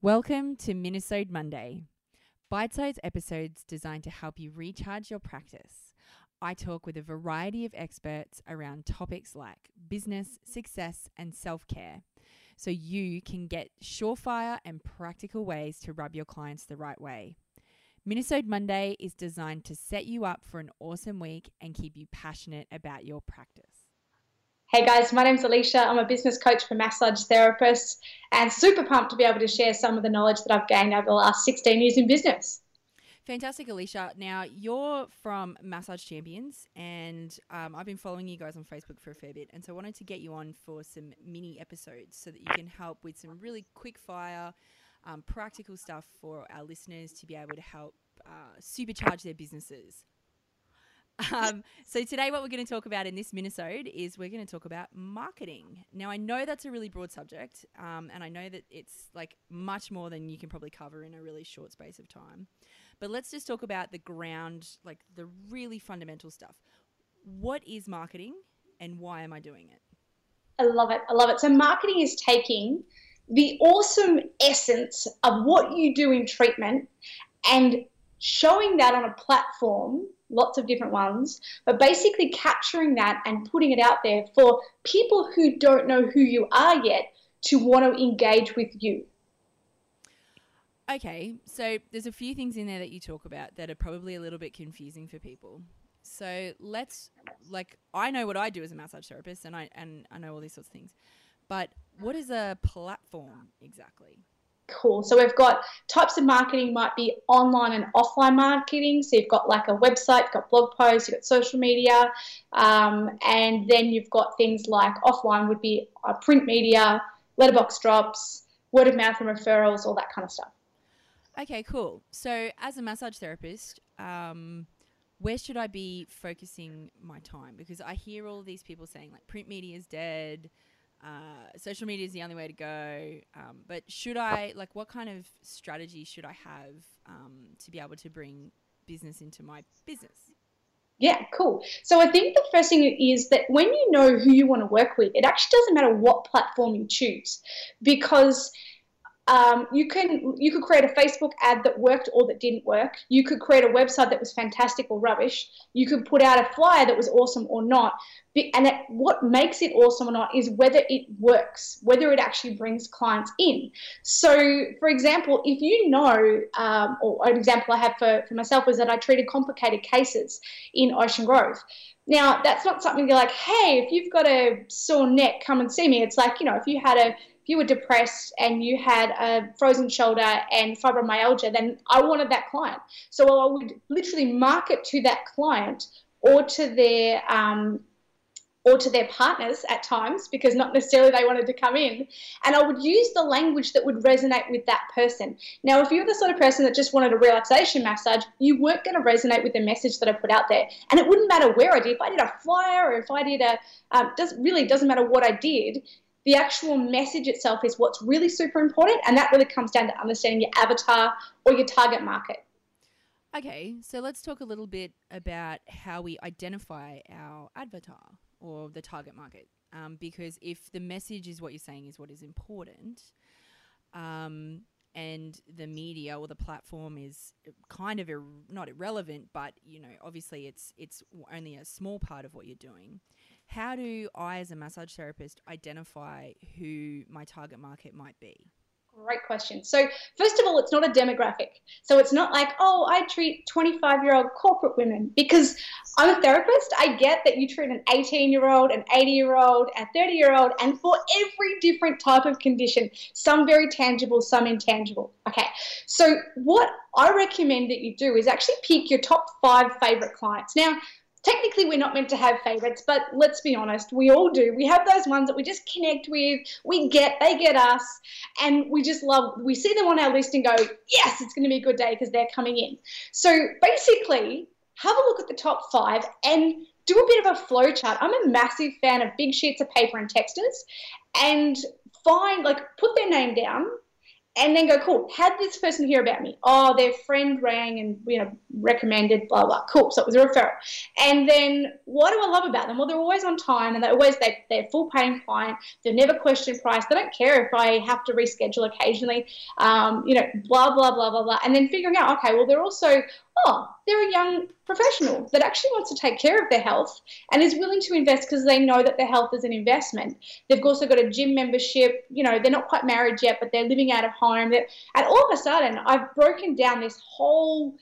Welcome to Minisode Monday, bite sized episodes designed to help you recharge your practice. I talk with a variety of experts around topics like business, success, and self care so you can get surefire and practical ways to rub your clients the right way. Minisode Monday is designed to set you up for an awesome week and keep you passionate about your practice. Hey guys, my name's Elicia. I'm a business coach for massage therapists and super pumped to be able to share some of the knowledge that I've gained over the last 16 years in business. Fantastic, Elicia. Now, you're from Massage Champions, and um, I've been following you guys on Facebook for a fair bit. And so I wanted to get you on for some mini episodes so that you can help with some really quick fire, um, practical stuff for our listeners to be able to help uh, supercharge their businesses. Um, so today, what we're going to talk about in this minisode is we're going to talk about marketing. Now, I know that's a really broad subject, um, and I know that it's like much more than you can probably cover in a really short space of time. But let's just talk about the ground, like the really fundamental stuff. What is marketing, and why am I doing it? I love it. I love it. So, marketing is taking the awesome essence of what you do in treatment and showing that on a platform lots of different ones, but basically capturing that and putting it out there for people who don't know who you are yet to want to engage with you. Okay, so there's a few things in there that you talk about that are probably a little bit confusing for people. So let's like I know what I do as a massage therapist and I and I know all these sorts of things. But what is a platform exactly? Cool. So we've got types of marketing might be online and offline marketing. So you've got like a website, you've got blog posts, you've got social media, um, and then you've got things like offline would be uh, print media, letterbox drops, word of mouth and referrals, all that kind of stuff. Okay, cool. So as a massage therapist, um, where should I be focusing my time? Because I hear all these people saying like print media is dead uh, social media is the only way to go. Um, but should I, like, what kind of strategy should I have um, to be able to bring business into my business? Yeah, cool. So I think the first thing is that when you know who you want to work with, it actually doesn't matter what platform you choose because um, you can you could create a Facebook ad that worked or that didn't work. You could create a website that was fantastic or rubbish. You could put out a flyer that was awesome or not. And that, what makes it awesome or not is whether it works, whether it actually brings clients in. So, for example, if you know, um, or an example I have for, for myself was that I treated complicated cases in Ocean Grove. Now, that's not something you're like, hey, if you've got a sore neck, come and see me. It's like, you know, if you had a if you were depressed and you had a frozen shoulder and fibromyalgia, then I wanted that client. So I would literally market to that client or to their um, or to their partners at times because not necessarily they wanted to come in. And I would use the language that would resonate with that person. Now, if you're the sort of person that just wanted a relaxation massage, you weren't going to resonate with the message that I put out there. And it wouldn't matter where I did. If I did a flyer or if I did a, um, does really doesn't matter what I did the actual message itself is what's really super important, and that really comes down to understanding your avatar or your target market. Okay, so let's talk a little bit about how we identify our avatar or the target market. Um, because if the message is what you're saying is what is important, um, and the media or the platform is kind of ir- not irrelevant, but you know, obviously it's it's only a small part of what you're doing how do I, as a massage therapist, identify who my target market might be? Great question. So, first of all, it's not a demographic. So, it's not like, oh, I treat 25 year old corporate women because I'm a therapist. I get that you treat an 18 year old, an 80 year old, a 30 year old, and for every different type of condition, some very tangible, some intangible. Okay. So, what I recommend that you do is actually pick your top five favorite clients. Now, technically we're not meant to have favorites, but let's be honest, we all do. We have those ones that we just connect with, we get, they get us, and we just love, we see them on our list and go, yes, it's going to be a good day because they're coming in. So basically, have a look at the top five and do a bit of a flow chart. I'm a massive fan of big sheets of paper and texters and find, like, put their name down and then go, cool, had this person hear about me? Oh, their friend rang and, you know, recommended, blah, blah. Cool. So it was a referral. And then what do I love about them? Well, they're always on time and they always, they, they're full paying client. They never question price. They don't care if I have to reschedule occasionally, um, you know, blah, blah, blah, blah, blah. And then figuring out, okay, well, they're also oh, they're a young professional that actually wants to take care of their health and is willing to invest because they know that their health is an investment. They've also got a gym membership. You know, they're not quite married yet, but they're living out of home. And all of a sudden, I've broken down this whole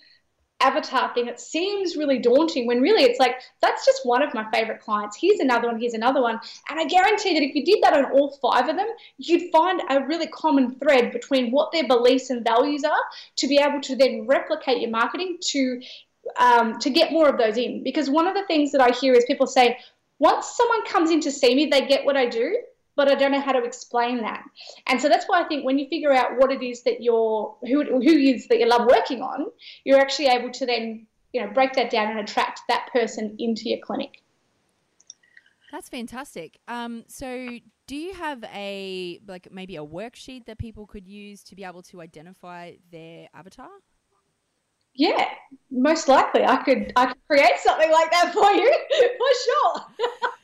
avatar thing it seems really daunting when really it's like that's just one of my favorite clients. Here's another one here's another one. And i guarantee that if you did that on all five of them you'd find a really common thread between what their beliefs and values are to be able to then replicate your marketing to um, to get more of those in. Because one of the things that i hear is people say once someone comes in to see me they get what i do but I don't know how to explain that. And so that's why I think when you figure out what it is that you're, who, who is that you love working on, you're actually able to then, you know, break that down and attract that person into your clinic. That's fantastic. Um, so do you have a, like maybe a worksheet that people could use to be able to identify their avatar? Yeah, most likely I could I could create something like that for you for sure.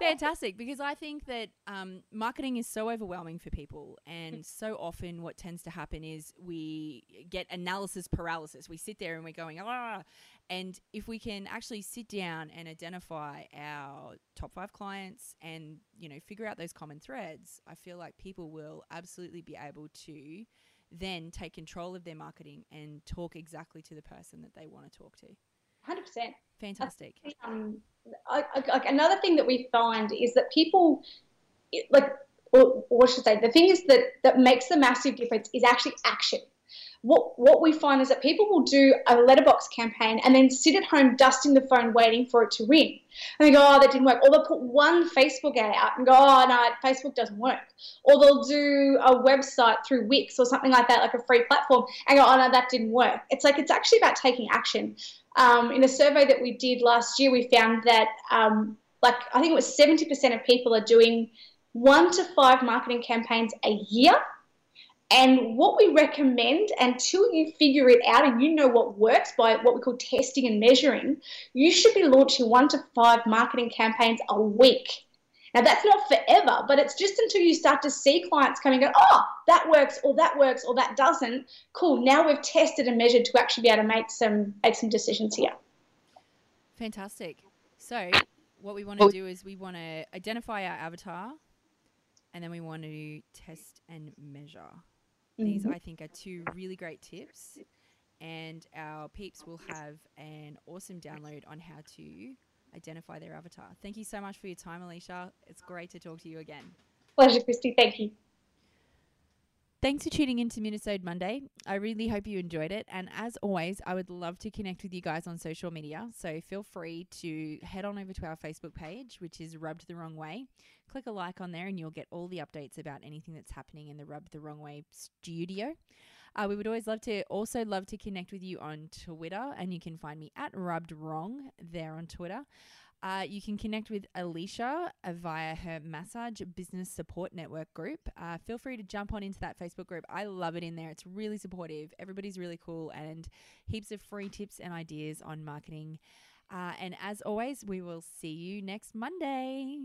Fantastic, because I think that um, marketing is so overwhelming for people, and mm. so often what tends to happen is we get analysis paralysis. We sit there and we're going, ah, and if we can actually sit down and identify our top five clients and you know figure out those common threads, I feel like people will absolutely be able to then take control of their marketing and talk exactly to the person that they want to talk to. Hundred percent. Fantastic. Um, I, I, like another thing that we find is that people, like, or, or should say, the thing is that that makes the massive difference is actually action what what we find is that people will do a letterbox campaign and then sit at home dusting the phone waiting for it to ring. And they go, oh, that didn't work. Or they'll put one Facebook ad out and go, oh, no, Facebook doesn't work. Or they'll do a website through Wix or something like that, like a free platform, and go, oh, no, that didn't work. It's like it's actually about taking action. Um, in a survey that we did last year, we found that, um, like, I think it was 70% of people are doing one to five marketing campaigns a year and what we recommend until you figure it out and you know what works by what we call testing and measuring, you should be launching one to five marketing campaigns a week. Now, that's not forever, but it's just until you start to see clients coming and go, oh, that works, or that works, or that doesn't. Cool. Now we've tested and measured to actually be able to make some make some decisions here. Fantastic. So, what we want to oh. do is we want to identify our avatar, and then we want to test and measure. These, mm-hmm. I think, are two really great tips. And our peeps will have an awesome download on how to identify their avatar. Thank you so much for your time, Elicia. It's great to talk to you again. Pleasure, Christy. Thank you. Thanks for tuning in to Minisode Monday. I really hope you enjoyed it. And as always, I would love to connect with you guys on social media. So feel free to head on over to our Facebook page, which is Rubbed the Wrong Way. Click a like on there, and you'll get all the updates about anything that's happening in the Rubbed the Wrong Way studio. Uh, we would always love to also love to connect with you on Twitter, and you can find me at Rubbed Wrong there on Twitter. Uh, you can connect with Elicia uh, via her Massage Business Support Network group. Uh, feel free to jump on into that Facebook group. I love it in there. It's really supportive. Everybody's really cool and heaps of free tips and ideas on marketing. Uh, and as always, we will see you next Monday.